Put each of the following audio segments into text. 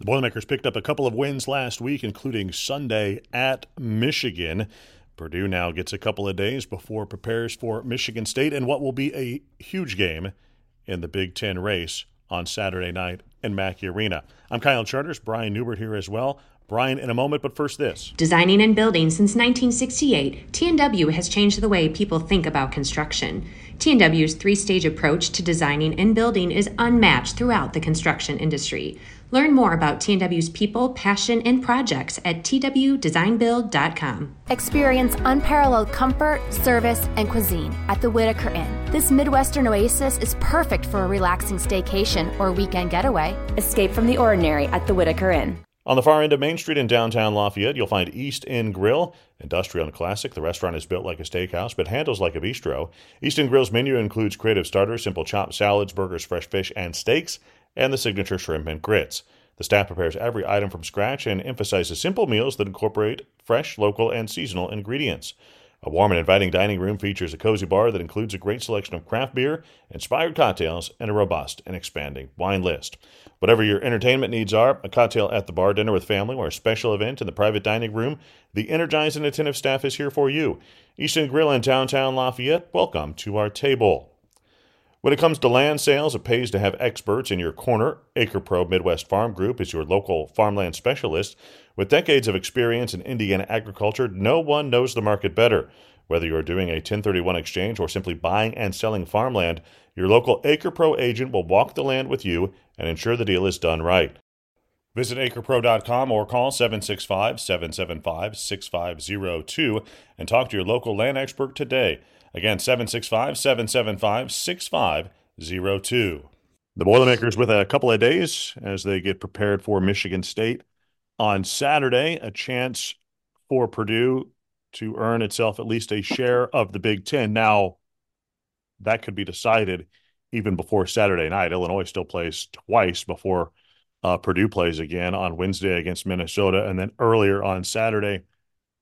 The Boilermakers picked up a couple of wins last week, including Sunday at Michigan. Purdue now gets a couple of days before prepares for Michigan State and what will be a huge game in the Big Ten race on Saturday night in Mackey Arena. I'm Kyle Charters, Brian Neubert here as well. Brian, in a moment, but first this. Designing and building since 1968, TNW has changed the way people think about construction. TNW's three stage approach to designing and building is unmatched throughout the construction industry. Learn more about TNW's people, passion, and projects at twdesignbuild.com. Experience unparalleled comfort, service, and cuisine at the Whitaker Inn. This Midwestern oasis is perfect for a relaxing staycation or weekend getaway. Escape from the ordinary at the Whitaker Inn. On the far end of Main Street in downtown Lafayette, you'll find East End Grill, industrial and classic. The restaurant is built like a steakhouse, but handles like a bistro. East End Grill's menu includes creative starters, simple chopped salads, burgers, fresh fish, and steaks, and the signature shrimp and grits. The staff prepares every item from scratch and emphasizes simple meals that incorporate fresh, local, and seasonal ingredients. A warm and inviting dining room features a cozy bar that includes a great selection of craft beer, inspired cocktails, and a robust and expanding wine list. Whatever your entertainment needs are, a cocktail at the bar, dinner with family, or a special event in the private dining room, the energized and attentive staff is here for you. East End Grill in downtown Lafayette, welcome to our table. When it comes to land sales, it pays to have experts in your corner. AcrePro Midwest Farm Group is your local farmland specialist. With decades of experience in Indiana agriculture, no one knows the market better. Whether you're doing a 1031 exchange or simply buying and selling farmland, your local AcrePro agent will walk the land with you and ensure the deal is done right. Visit acrepro.com or call 765 775 6502 and talk to your local land expert today. Again, 765 775 6502. The Boilermakers with a couple of days as they get prepared for Michigan State on Saturday. A chance for Purdue to earn itself at least a share of the Big Ten. Now, that could be decided even before Saturday night. Illinois still plays twice before uh, Purdue plays again on Wednesday against Minnesota and then earlier on Saturday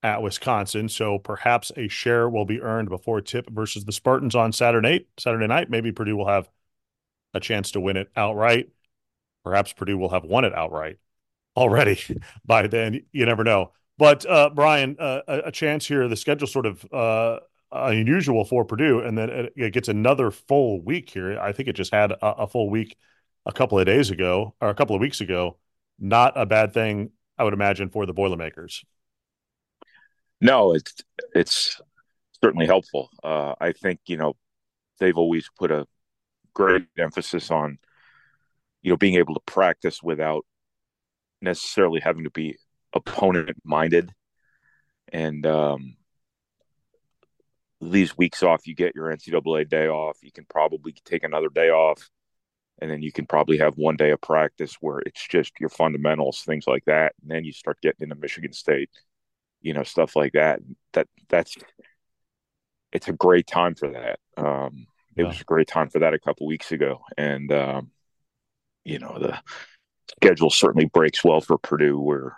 at Wisconsin. So perhaps a share will be earned before tip versus the Spartans on Saturday night. Saturday night, maybe Purdue will have a chance to win it outright. Perhaps Purdue will have won it outright already by then. You never know. But uh, Brian, uh, a, chance here. The schedule sort of uh, unusual for Purdue, and then it, it, gets another full week here. I think it just had a, a full week a couple of days ago or a couple of weeks ago. Not a bad thing, I would imagine, for the Boilermakers. No, it's it's certainly helpful. Uh, I think you know they've always put a great emphasis on you know being able to practice without necessarily having to be opponent minded, and um, these weeks off, you get your NCAA day off. You can probably take another day off, and then you can probably have one day of practice where it's just your fundamentals, things like that, and then you start getting into Michigan State you know stuff like that that that's it's a great time for that um it yeah. was a great time for that a couple weeks ago and um you know the schedule certainly breaks well for Purdue where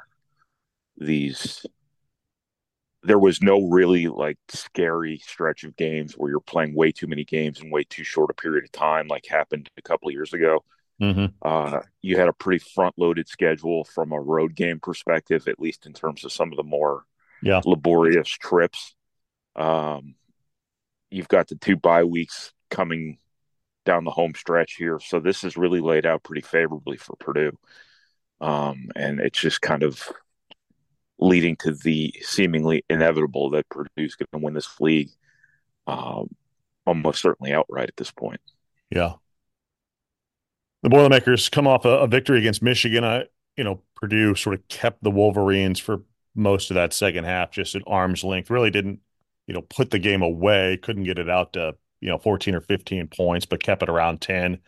these there was no really like scary stretch of games where you're playing way too many games in way too short a period of time like happened a couple of years ago Mm-hmm. Uh, you had a pretty front loaded schedule from a road game perspective, at least in terms of some of the more yeah. laborious trips. Um, you've got the two bye weeks coming down the home stretch here. So this is really laid out pretty favorably for Purdue. Um, and it's just kind of leading to the seemingly inevitable that Purdue's going to win this league um, almost certainly outright at this point. Yeah. The Boilermakers come off a, a victory against Michigan. I, you know, Purdue sort of kept the Wolverines for most of that second half just at arm's length. Really didn't, you know, put the game away. Couldn't get it out to you know 14 or 15 points, but kept it around 10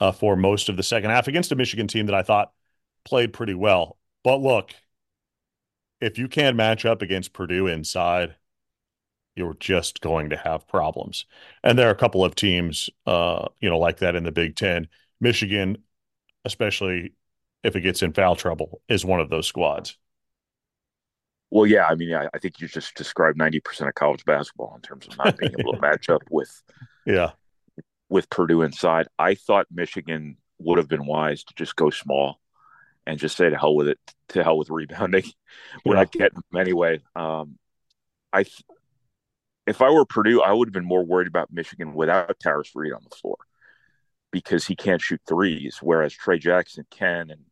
uh, for most of the second half against a Michigan team that I thought played pretty well. But look, if you can't match up against Purdue inside, you're just going to have problems. And there are a couple of teams, uh, you know, like that in the Big Ten. Michigan, especially if it gets in foul trouble, is one of those squads. Well, yeah, I mean, I, I think you just described ninety percent of college basketball in terms of not being able to match up with, yeah, with Purdue inside. I thought Michigan would have been wise to just go small and just say to hell with it, to hell with rebounding. We're yeah. not getting them anyway. Um, I, if I were Purdue, I would have been more worried about Michigan without Tarris Reed on the floor because he can't shoot threes, whereas Tray Jackson can and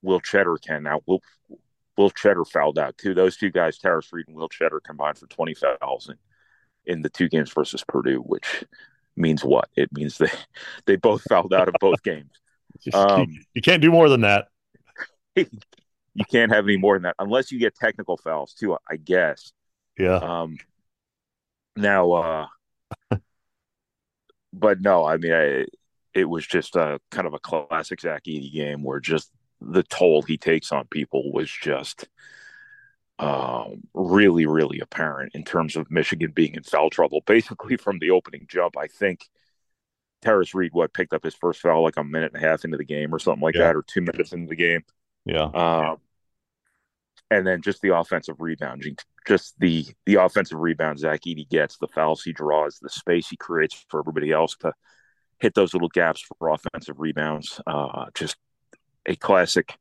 Will Tschetter can. Now, Will Will Tschetter fouled out too. Those two guys, Tarris Reed and Will Tschetter, combined for 20 fouls in, in the two games versus Purdue, which means what? It means they they both fouled out of both games. Um, you can't do more than that. you can't have any more than that unless you get technical fouls too. I guess. Yeah. Um. Now, uh, but no, I mean, I, it was just a kind of a classic Zach Edey game where just the toll he takes on people was just um, really, really apparent in terms of Michigan being in foul trouble. Basically, from the opening jump, I think Tarris Reed what picked up his first foul like a minute and a half into the game or something like yeah. that, or two minutes into the game. Yeah. Um, and then just the offensive rebounding, just the the offensive rebound Zach Edey gets, the fouls he draws, the space he creates for everybody else to hit those little gaps for offensive rebounds. Uh, just a classic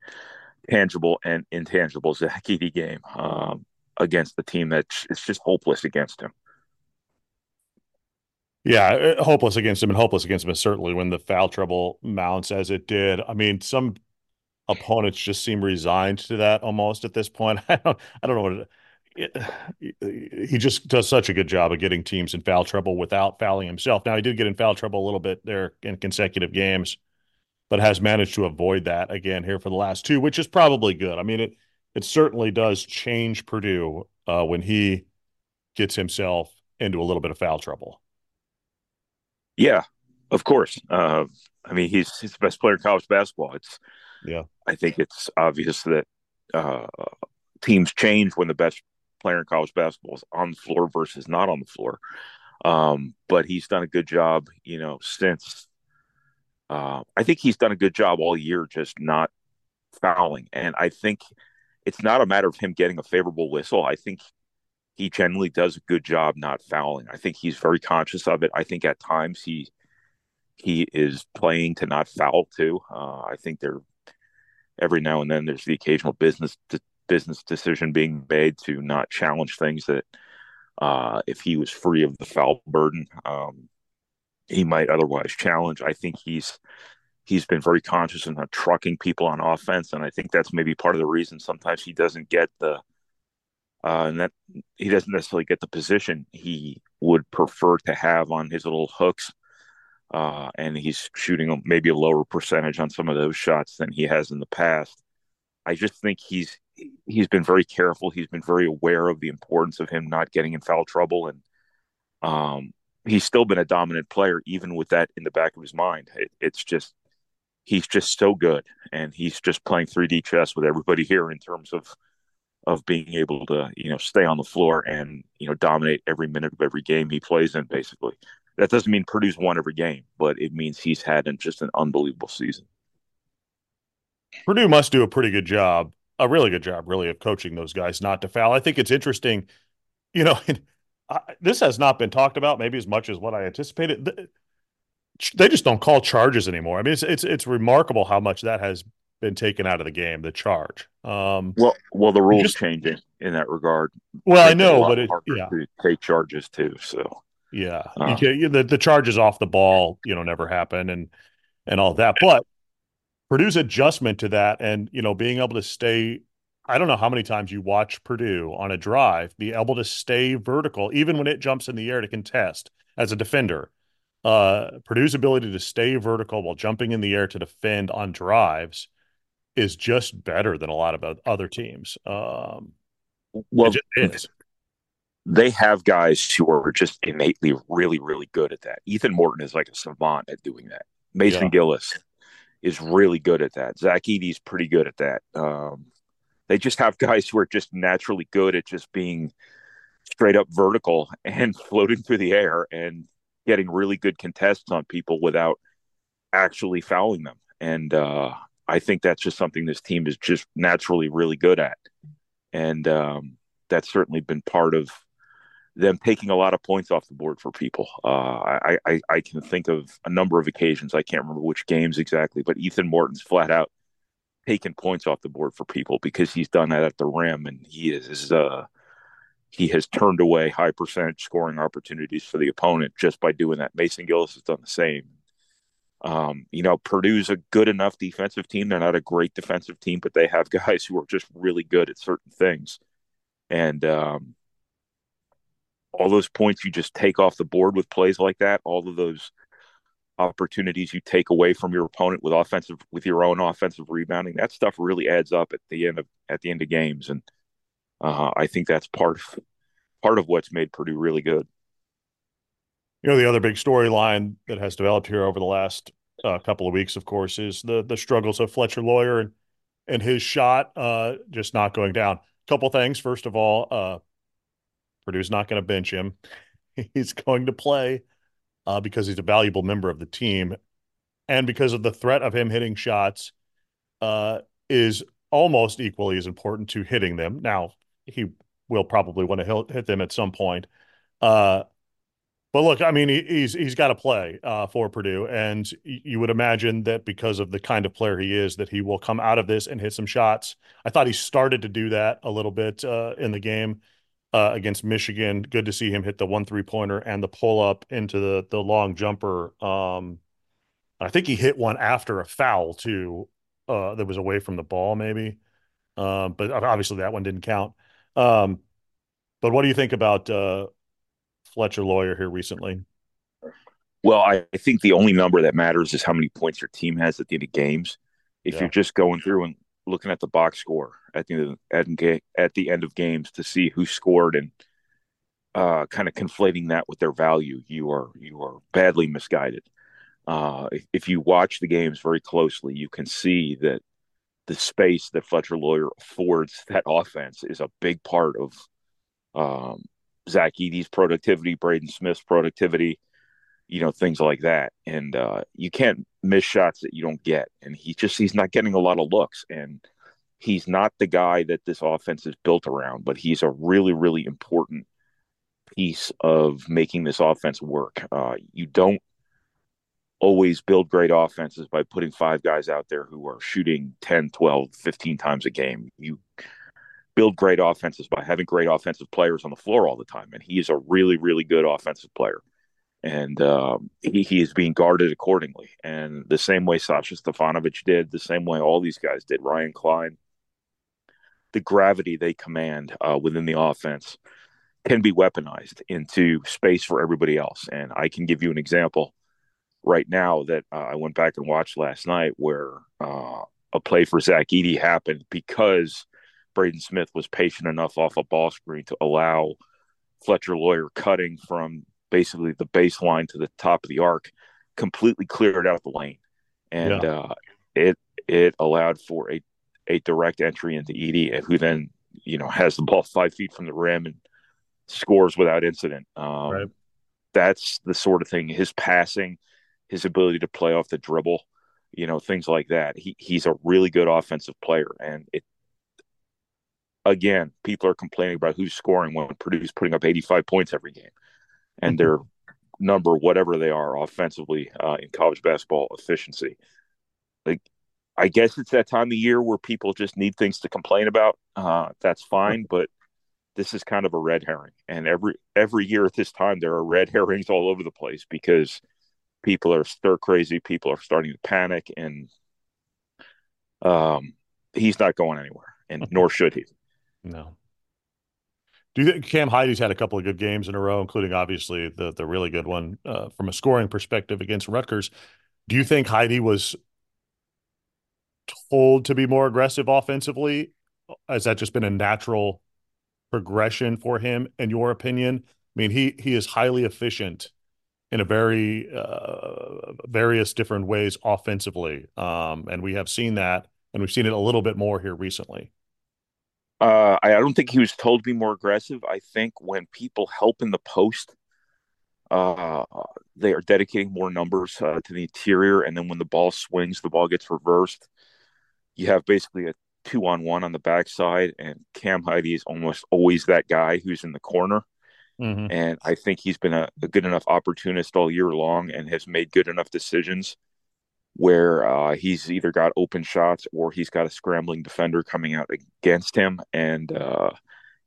tangible and intangible Zach Edey game um, against the team that it's just hopeless against him. Yeah, uh, hopeless against him and hopeless against him certainly when the foul trouble mounts as it did. I mean, some opponents just seem resigned to that almost at this point. I don't, I don't know what it, he just does such a good job of getting teams in foul trouble without fouling himself. Now he did get in foul trouble a little bit there in consecutive games, but has managed to avoid that again here for the last two, which is probably good. I mean, it it certainly does change Purdue uh, when he gets himself into a little bit of foul trouble. Yeah, of course. Uh, I mean, he's he's the best player in college basketball. It's yeah. I think it's obvious that uh, teams change when the best player in college basketball is on the floor versus not on the floor. Um, but he's done a good job, you know, since uh, I think he's done a good job all year just not fouling. And I think it's not a matter of him getting a favorable whistle. I think he generally does a good job not fouling. I think he's very conscious of it. I think at times he he is playing to not foul too. Uh, I think there every now and then there's the occasional business de- business decision being made to not challenge things that uh, if he was free of the foul burden, um, he might otherwise challenge. I think he's he's been very conscious of not trucking people on offense, and I think that's maybe part of the reason sometimes he doesn't get the uh, and that he doesn't necessarily get the position he would prefer to have on his little hooks. Uh, and he's shooting maybe a lower percentage on some of those shots than he has in the past. I just think he's he's been very careful. He's been very aware of the importance of him not getting in foul trouble, and um, he's still been a dominant player, even with that in the back of his mind. It, it's just he's just so good, and he's just playing 3D chess with everybody here in terms of of being able to you know stay on the floor and you know dominate every minute of every game he plays in. Basically, that doesn't mean Purdue's won every game, but it means he's had an, just an unbelievable season. Purdue must do a pretty good job, a really good job, really, of coaching those guys not to foul. I think it's interesting, you know. I, this has not been talked about maybe as much as what I anticipated. They just don't call charges anymore. I mean, it's it's it's remarkable how much that has been taken out of the game. The charge. Um, well, well, the rules just, changing in that regard. Well, I know, but it, yeah, to take charges too. So yeah, uh, can, the the charges off the ball, you know, never happen, and and all that. But Purdue's adjustment to that, and you know, being able to stay I don't know how many times you watch Purdue on a drive be able to stay vertical, even when it jumps in the air to contest as a defender. Uh, Purdue's ability to stay vertical while jumping in the air to defend on drives is just better than a lot of other teams. Um, well, they have guys who are just innately really, really good at that. Ethan Morton is like a savant at doing that. Mason yeah. Gillis is really good at that. Zach Edey's pretty good at that. Um, they just have guys who are just naturally good at just being straight up vertical and floating through the air and getting really good contests on people without actually fouling them. And uh, I think that's just something this team is just naturally really good at. And um, that's certainly been part of them taking a lot of points off the board for people. Uh, I, I, I can think of a number of occasions. I can't remember which games exactly, but Ethan Morton's flat out taken points off the board for people because he's done that at the rim and he is uh he has turned away high percentage scoring opportunities for the opponent just by doing that. Mason Gillis has done the same. Um, you know, Purdue's a good enough defensive team. They're not a great defensive team, but they have guys who are just really good at certain things. And um, all those points you just take off the board with plays like that, all of those opportunities you take away from your opponent with offensive with your own offensive rebounding, that stuff really adds up at the end of at the end of games. And uh, I think that's part of part of what's made Purdue really good. You know, the other big storyline that has developed here over the last uh, couple of weeks, of course, is the the struggles of Fletcher Loyer and and his shot uh, just not going down. Couple things. First of all, uh, Purdue's not going to bench him. He's going to play uh, because he's a valuable member of the team, and because of the threat of him hitting shots uh, is almost equally as important to hitting them. Now, he will probably want to hit them at some point. Uh, but look, I mean, he, he's he's got to play uh, for Purdue, and you would imagine that because of the kind of player he is, that he will come out of this and hit some shots. I thought he started to do that a little bit uh, in the game uh, against Michigan. Good to see him hit the one three pointer and the pull up into the the long jumper. Um, I think he hit one after a foul too, uh, that was away from the ball, maybe. Um, but obviously that one didn't count. Um, but what do you think about uh, Fletcher Loyer here recently? Well, I, I, think the only number that matters is how many points your team has at the end of games. If yeah. you're just going through and looking at the box score at the end of, at, the end of games to see who scored and uh, kind of conflating that with their value, you are you are badly misguided. Uh, if, if you watch the games very closely, you can see that the space that Fletcher Loyer affords that offense is a big part of um, Zach Edey's productivity, Braden Smith's productivity, you know, things like that. And uh, you can't miss shots that you don't get. And he just he's not getting a lot of looks. And he's not the guy that this offense is built around, but he's a really, really important piece of making this offense work. Uh, you don't always build great offenses by putting five guys out there who are shooting 10, 12, 15 times a game. You build great offenses by having great offensive players on the floor all the time. And he is a really, really good offensive player. And um, he, he is being guarded accordingly. And the same way Sasha Stefanovic did, the same way all these guys did, Ryan Cline, the gravity they command uh, within the offense can be weaponized into space for everybody else. And I can give you an example right now that uh, I went back and watched last night where uh, a play for Zach Edey happened because Braden Smith was patient enough off a ball screen to allow Fletcher Loyer cutting from basically the baseline to the top of the arc, completely cleared out the lane, and yeah. uh, it it allowed for a a direct entry into Edey, who then you know has the ball five feet from the rim and scores without incident. Um, right. That's the sort of thing. His passing his ability to play off the dribble, you know, things like that. He he's a really good offensive player, and it again, people are complaining about who's scoring when Purdue's putting up 85 points every game, and mm-hmm. their number, whatever they are, offensively uh, in college basketball efficiency. I guess it's that time of year where people just need things to complain about. Uh, that's fine, but this is kind of a red herring, and every every year at this time there are red herrings all over the place because people are stir crazy. People are starting to panic and um he's not going anywhere and nor should he. No. Do you think Cam Heide's had a couple of good games in a row, including obviously the the really good one uh, from a scoring perspective against Rutgers? Do you think Heide was told to be more aggressive offensively? Has that just been a natural progression for him, in your opinion? I mean, he he is highly efficient in a very uh, various different ways offensively, um, and we have seen that, and we've seen it a little bit more here recently. Uh, I don't think he was told to be more aggressive. I think when people help in the post, uh, they are dedicating more numbers uh, to the interior, and then when the ball swings, the ball gets reversed. You have basically a two on one on the backside, and Cam Heide is almost always that guy who's in the corner. Mm-hmm. And I think he's been a, a, good enough opportunist all year long and has made good enough decisions where uh, he's either got open shots or he's got a scrambling defender coming out against him, and uh,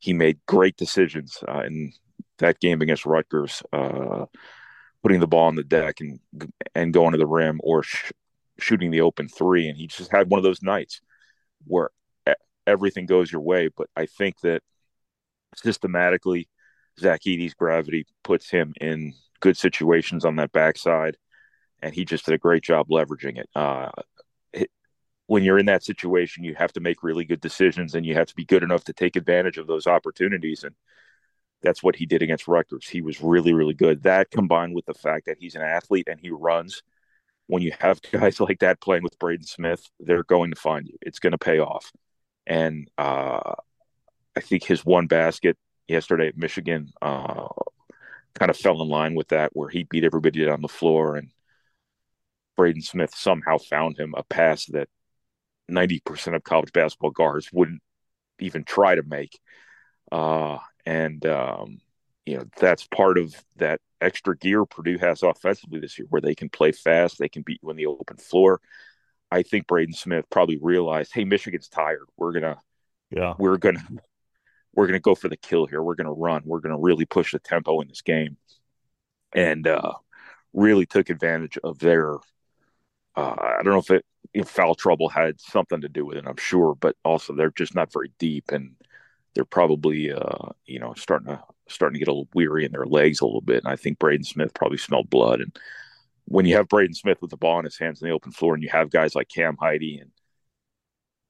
he made great decisions uh, in that game against Rutgers, uh, putting the ball on the deck and and going to the rim or sh- shooting the open three, and he just had one of those nights where everything goes your way. But I think that systematically, Zach Edey's gravity puts him in good situations on that backside and he just did a great job leveraging it. Uh, it. When you're in that situation, you have to make really good decisions, and you have to be good enough to take advantage of those opportunities. And that's what he did against Rutgers. He was really, really good. That combined with the fact that he's an athlete and he runs. When you have guys like that playing with Braden Smith, they're going to find you. It's going to pay off. And uh, I think his one basket yesterday at Michigan uh, kind of fell in line with that, where he beat everybody on the floor and Braden Smith somehow found him a pass that 90% of college basketball guards wouldn't even try to make. Uh, and, um, you know, that's part of that extra gear Purdue has offensively this year where they can play fast, they can beat you in the open floor. I think Braden Smith probably realized, hey, Michigan's tired. We're gonna, yeah, we're gonna, we're gonna go for the kill here. We're gonna run. We're gonna really push the tempo in this game, and uh, really took advantage of their uh, I don't know if it if foul trouble had something to do with it. I'm sure, but also they're just not very deep, and they're probably uh, you know starting to starting to get a little weary in their legs a little bit. And I think Braden Smith probably smelled blood. And when you have Braden Smith with the ball in his hands in the open floor, and you have guys like Cam Heide and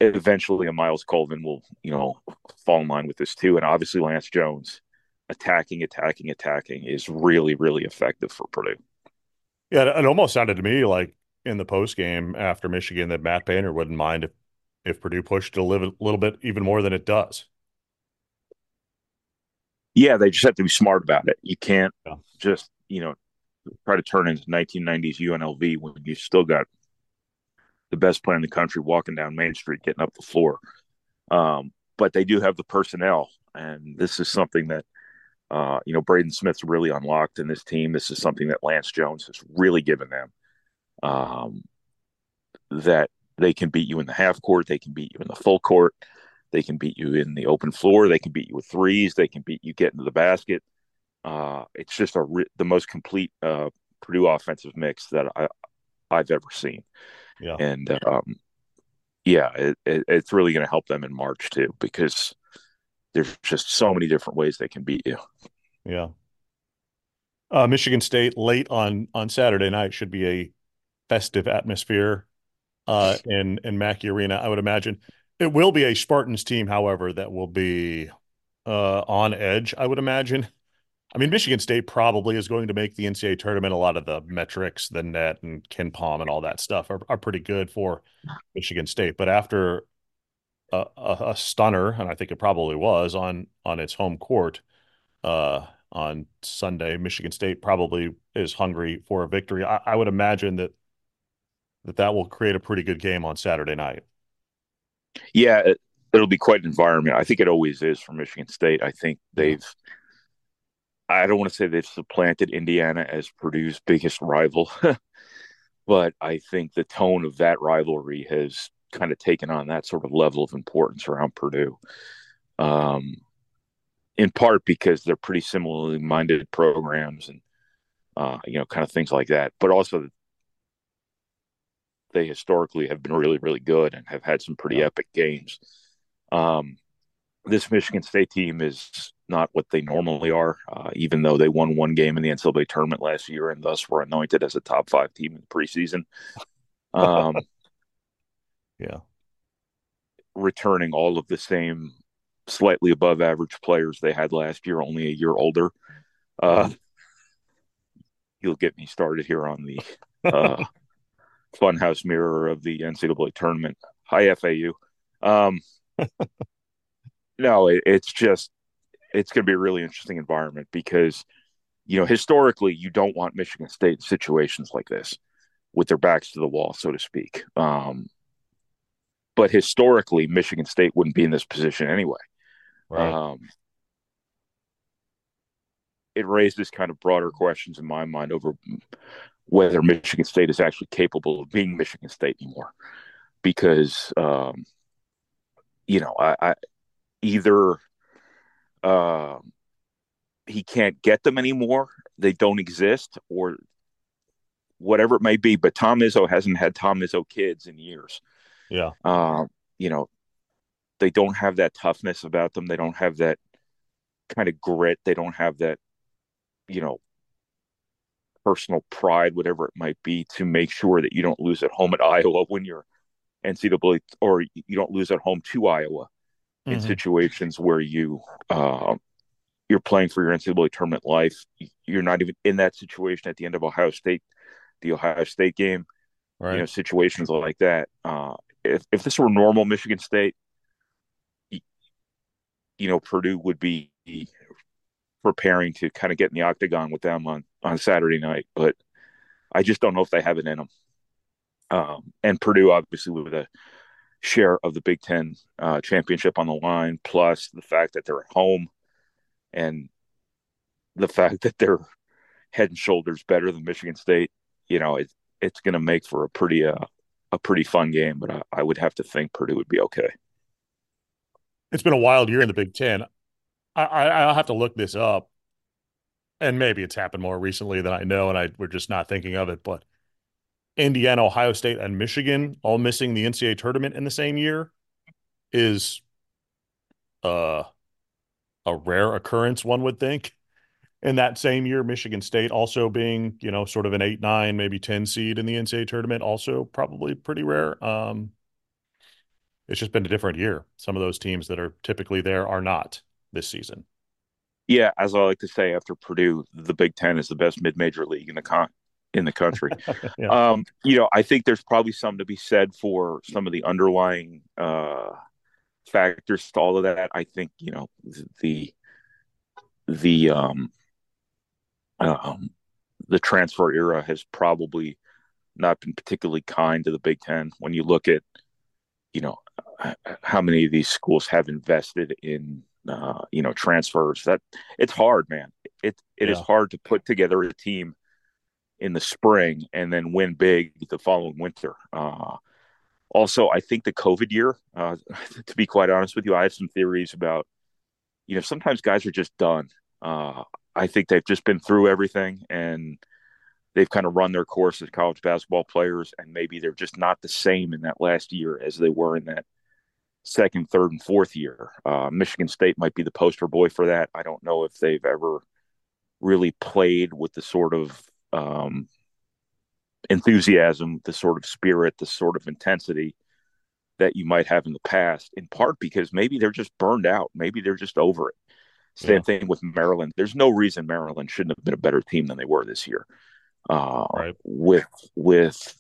eventually a Myles Colvin will you know fall in line with this too. And obviously Lance Jones attacking, attacking, attacking is really really effective for Purdue. Yeah, it almost sounded to me like in the post game after Michigan that Matt Painter wouldn't mind if if Purdue pushed a little, little bit even more than it does. Yeah, they just have to be smart about it. You can't yeah. just you know try to turn into 1990s UNLV when you still got the best player in the country walking down Main Street, getting up the floor. Um, but they do have the personnel, and this is something that uh, you know Braden Smith's really unlocked in this team. This is something that Lance Jones has really given them um, that they can beat you in the half court, they can beat you in the full court, they can beat you in the open floor, they can beat you with threes, they can beat you getting to the basket. Uh, it's just a re- the most complete uh, Purdue offensive mix that I, I've ever seen. Yeah. And um, yeah, it, it, it's really going to help them in March too because there's just so many different ways they can beat you. Yeah. Uh, Michigan State late on on Saturday night should be a festive atmosphere uh, in in Mackey Arena. I would imagine it will be a Spartans team, however, that will be uh, on edge. I would imagine. I mean, Michigan State probably is going to make the NCAA tournament. A lot of the metrics, the net and KenPom and all that stuff are, are pretty good for Michigan State. But after a, a, a, stunner, and I think it probably was on on its home court uh, on Sunday, Michigan State probably is hungry for a victory. I, I would imagine that that that will create a pretty good game on Saturday night. Yeah, it, will be quite an environment. I think it always is for Michigan State. I think they've. I don't want to say they've supplanted Indiana as Purdue's biggest rival, but I think the tone of that rivalry has kind of taken on that sort of level of importance around Purdue. Um, in part because they're pretty similarly minded programs and uh, you know kind of things like that, but also they historically have been really, really good and have had some pretty yeah. epic games. Um, this Michigan State team is not what they normally are, uh, even though they won one game in the NCAA tournament last year and thus were anointed as a top five team in the preseason. Um, yeah. Returning all of the same slightly above average players they had last year, only a year older. Uh, you'll get me started here on the uh, funhouse mirror of the NCAA tournament. Hi FAU. Um, no, it, it's just it's going to be a really interesting environment because you know historically you don't want Michigan State situations like this with their backs to the wall, so to speak. Um, but historically, Michigan State wouldn't be in this position anyway. Right. Um, it raises kind of broader questions in my mind over whether Michigan State is actually capable of being Michigan State anymore. Because, um, you know, I, I either uh, he can't get them anymore, they don't exist, or whatever it may be. But Tom Izzo hasn't had Tom Izzo kids in years. Yeah. Uh, you know, they don't have that toughness about them. They don't have that kind of grit. They don't have that, you know, personal pride, whatever it might be, to make sure that you don't lose at home at Iowa when you're NCAA, or you don't lose at home to Iowa mm-hmm. in situations where you uh, you're playing for your NCAA tournament life. You're not even in that situation at the end of Ohio State, the Ohio State game. Right. You know, situations like that. Uh, if if this were normal Michigan State, you know, Purdue would be preparing to kind of get in the octagon with them on on Saturday night, but I just don't know if they have it in them. Um, and Purdue, obviously, with a share of the Big Ten uh, championship on the line, plus the fact that they're at home, and the fact that they're head and shoulders better than Michigan State, you know, it, it's going to make for a pretty uh, a pretty fun game. But I, I would have to think Purdue would be okay. It's been a wild year in the Big Ten. I, I'll have to look this up, and maybe it's happened more recently than I know, and I we're just not thinking of it. But Indiana, Ohio State, and Michigan all missing the NCAA tournament in the same year is uh, a rare occurrence, one would think. In that same year, Michigan State also being, you know, sort of an eight, nine, maybe 10 seed in the NCAA tournament, also probably pretty rare. Um, it's just been a different year. Some of those teams that are typically there are not this season. Yeah, as I like to say, after Purdue, the Big Ten is the best mid-major league in the con in the country. yeah. um, you know, I think there's probably something to be said for some of the underlying uh, factors to all of that. I think you know the the um, um, the transfer era has probably not been particularly kind to the Big Ten. When you look at you know how many of these schools have invested in uh, you know transfers that it's hard man. It it yeah. is hard to put together a team in the spring and then win big the following winter. Uh, also i think the covid year uh, to be quite honest with you i have some theories about you know sometimes guys are just done. Uh, i think they've just been through everything and they've kind of run their course as college basketball players and maybe they're just not the same in that last year as they were in that second, third, and fourth year. Uh, Michigan State might be the poster boy for that. I don't know if they've ever really played with the sort of um, enthusiasm, the sort of spirit, the sort of intensity that you might have in the past, in part because maybe they're just burned out. Maybe they're just over it. Same yeah. thing with Maryland. There's no reason Maryland shouldn't have been a better team than they were this year. Uh, right. With with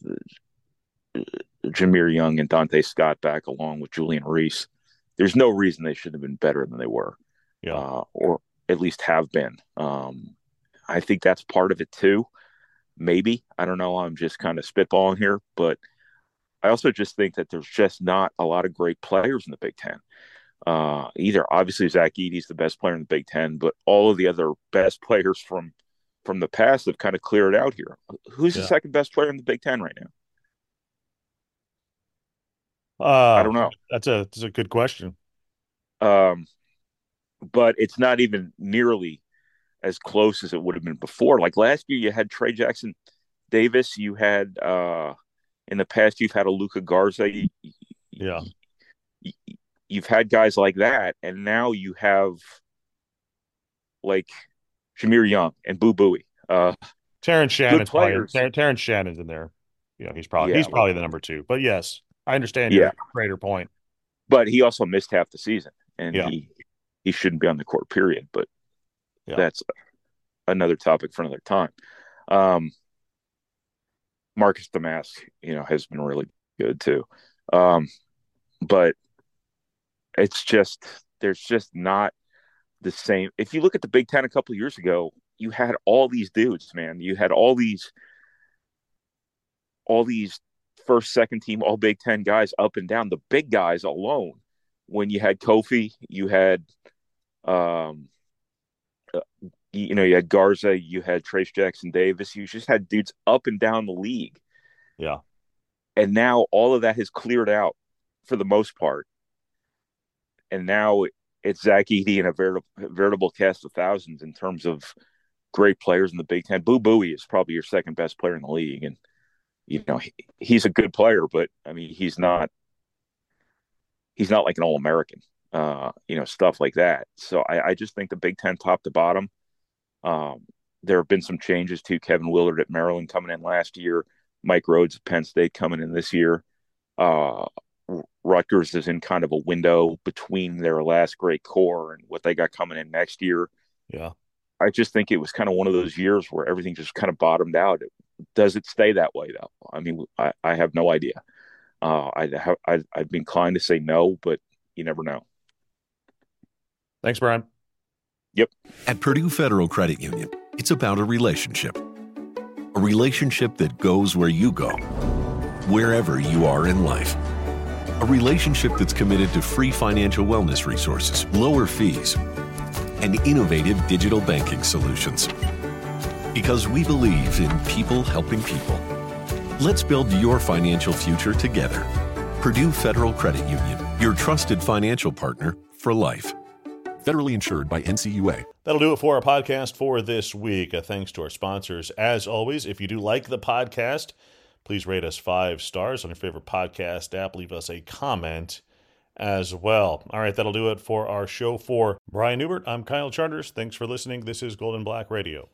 Jahmir Young and Donta Scott back along with Julian Reese, there's no reason they should have been better than they were, yeah. uh, or at least have been. Um, I think that's part of it too. Maybe I don't know. I'm just kind of spitballing here, but I also just think that there's just not a lot of great players in the Big Ten. Uh, either obviously Zach Edey's the best player in the Big Ten, but all of the other best players from from the past have kind of cleared out here. Who's yeah. the second best player in the Big Ten right now? Uh, I don't know. That's a that's a good question. Um, but it's not even nearly as close as it would have been before. Like last year, you had Trey Jackson Davis. You had uh, in the past, you've had a Luka Garza. You, yeah, you, you've had guys like that, and now you have like Jahmir Young and Boo Buie. Uh, Terrence Shannon's players. Terrence Shannon's in there. You know, he's probably yeah, he's probably the number two. But yes, I understand yeah. your greater point. But he also missed half the season, and yeah. he he shouldn't be on the court. Period. But yeah. that's another topic for another time. Um, Marcus Domask, you know, has been really good too. Um, but it's just there's just not the same. If you look at the Big Ten a couple years ago, you had all these dudes, man. You had all these all these first, second team, all Big Ten guys up and down. The big guys alone. When you had Kofi, you had um, uh, you know, you had Garza, you had Trayce Jackson Davis, you just had dudes up and down the league. Yeah. And now all of that has cleared out for the most part. And now it's Zach Edey and a veritable, veritable cast of thousands in terms of great players in the Big Ten. Boo Buie is probably your second best player in the league. And, you know, he, he's a good player, but I mean, he's not, he's not like an all American, uh, you know, stuff like that. So I, I just think the Big Ten top to bottom, um, there have been some changes to Kevin Willard at Maryland coming in last year, Mike Rhoades at Penn State coming in this year. Uh, Rutgers is in kind of a window between their last great core and what they got coming in next year. Yeah. I just think it was kind of one of those years where everything just kind of bottomed out. Does it stay that way though? I mean, I, I have no idea. Uh, I'd, have, I'd, I'd be inclined to say no, but you never know. Thanks, Brian. Yep. At Purdue Federal Credit Union, it's about a relationship. A relationship that goes where you go, wherever you are in life. A relationship that's committed to free financial wellness resources, lower fees, and innovative digital banking solutions. Because we believe in people helping people. Let's build your financial future together. Purdue Federal Credit Union, your trusted financial partner for life. Federally insured by NCUA. That'll do it for our podcast for this week. Uh, thanks to our sponsors. As always, if you do like the podcast, please rate us five stars on your favorite podcast app. Leave us a comment as well. All right, that'll do it for our show for Brian Neubert. I'm Kyle Charters. Thanks for listening. This is Gold and Black Radio.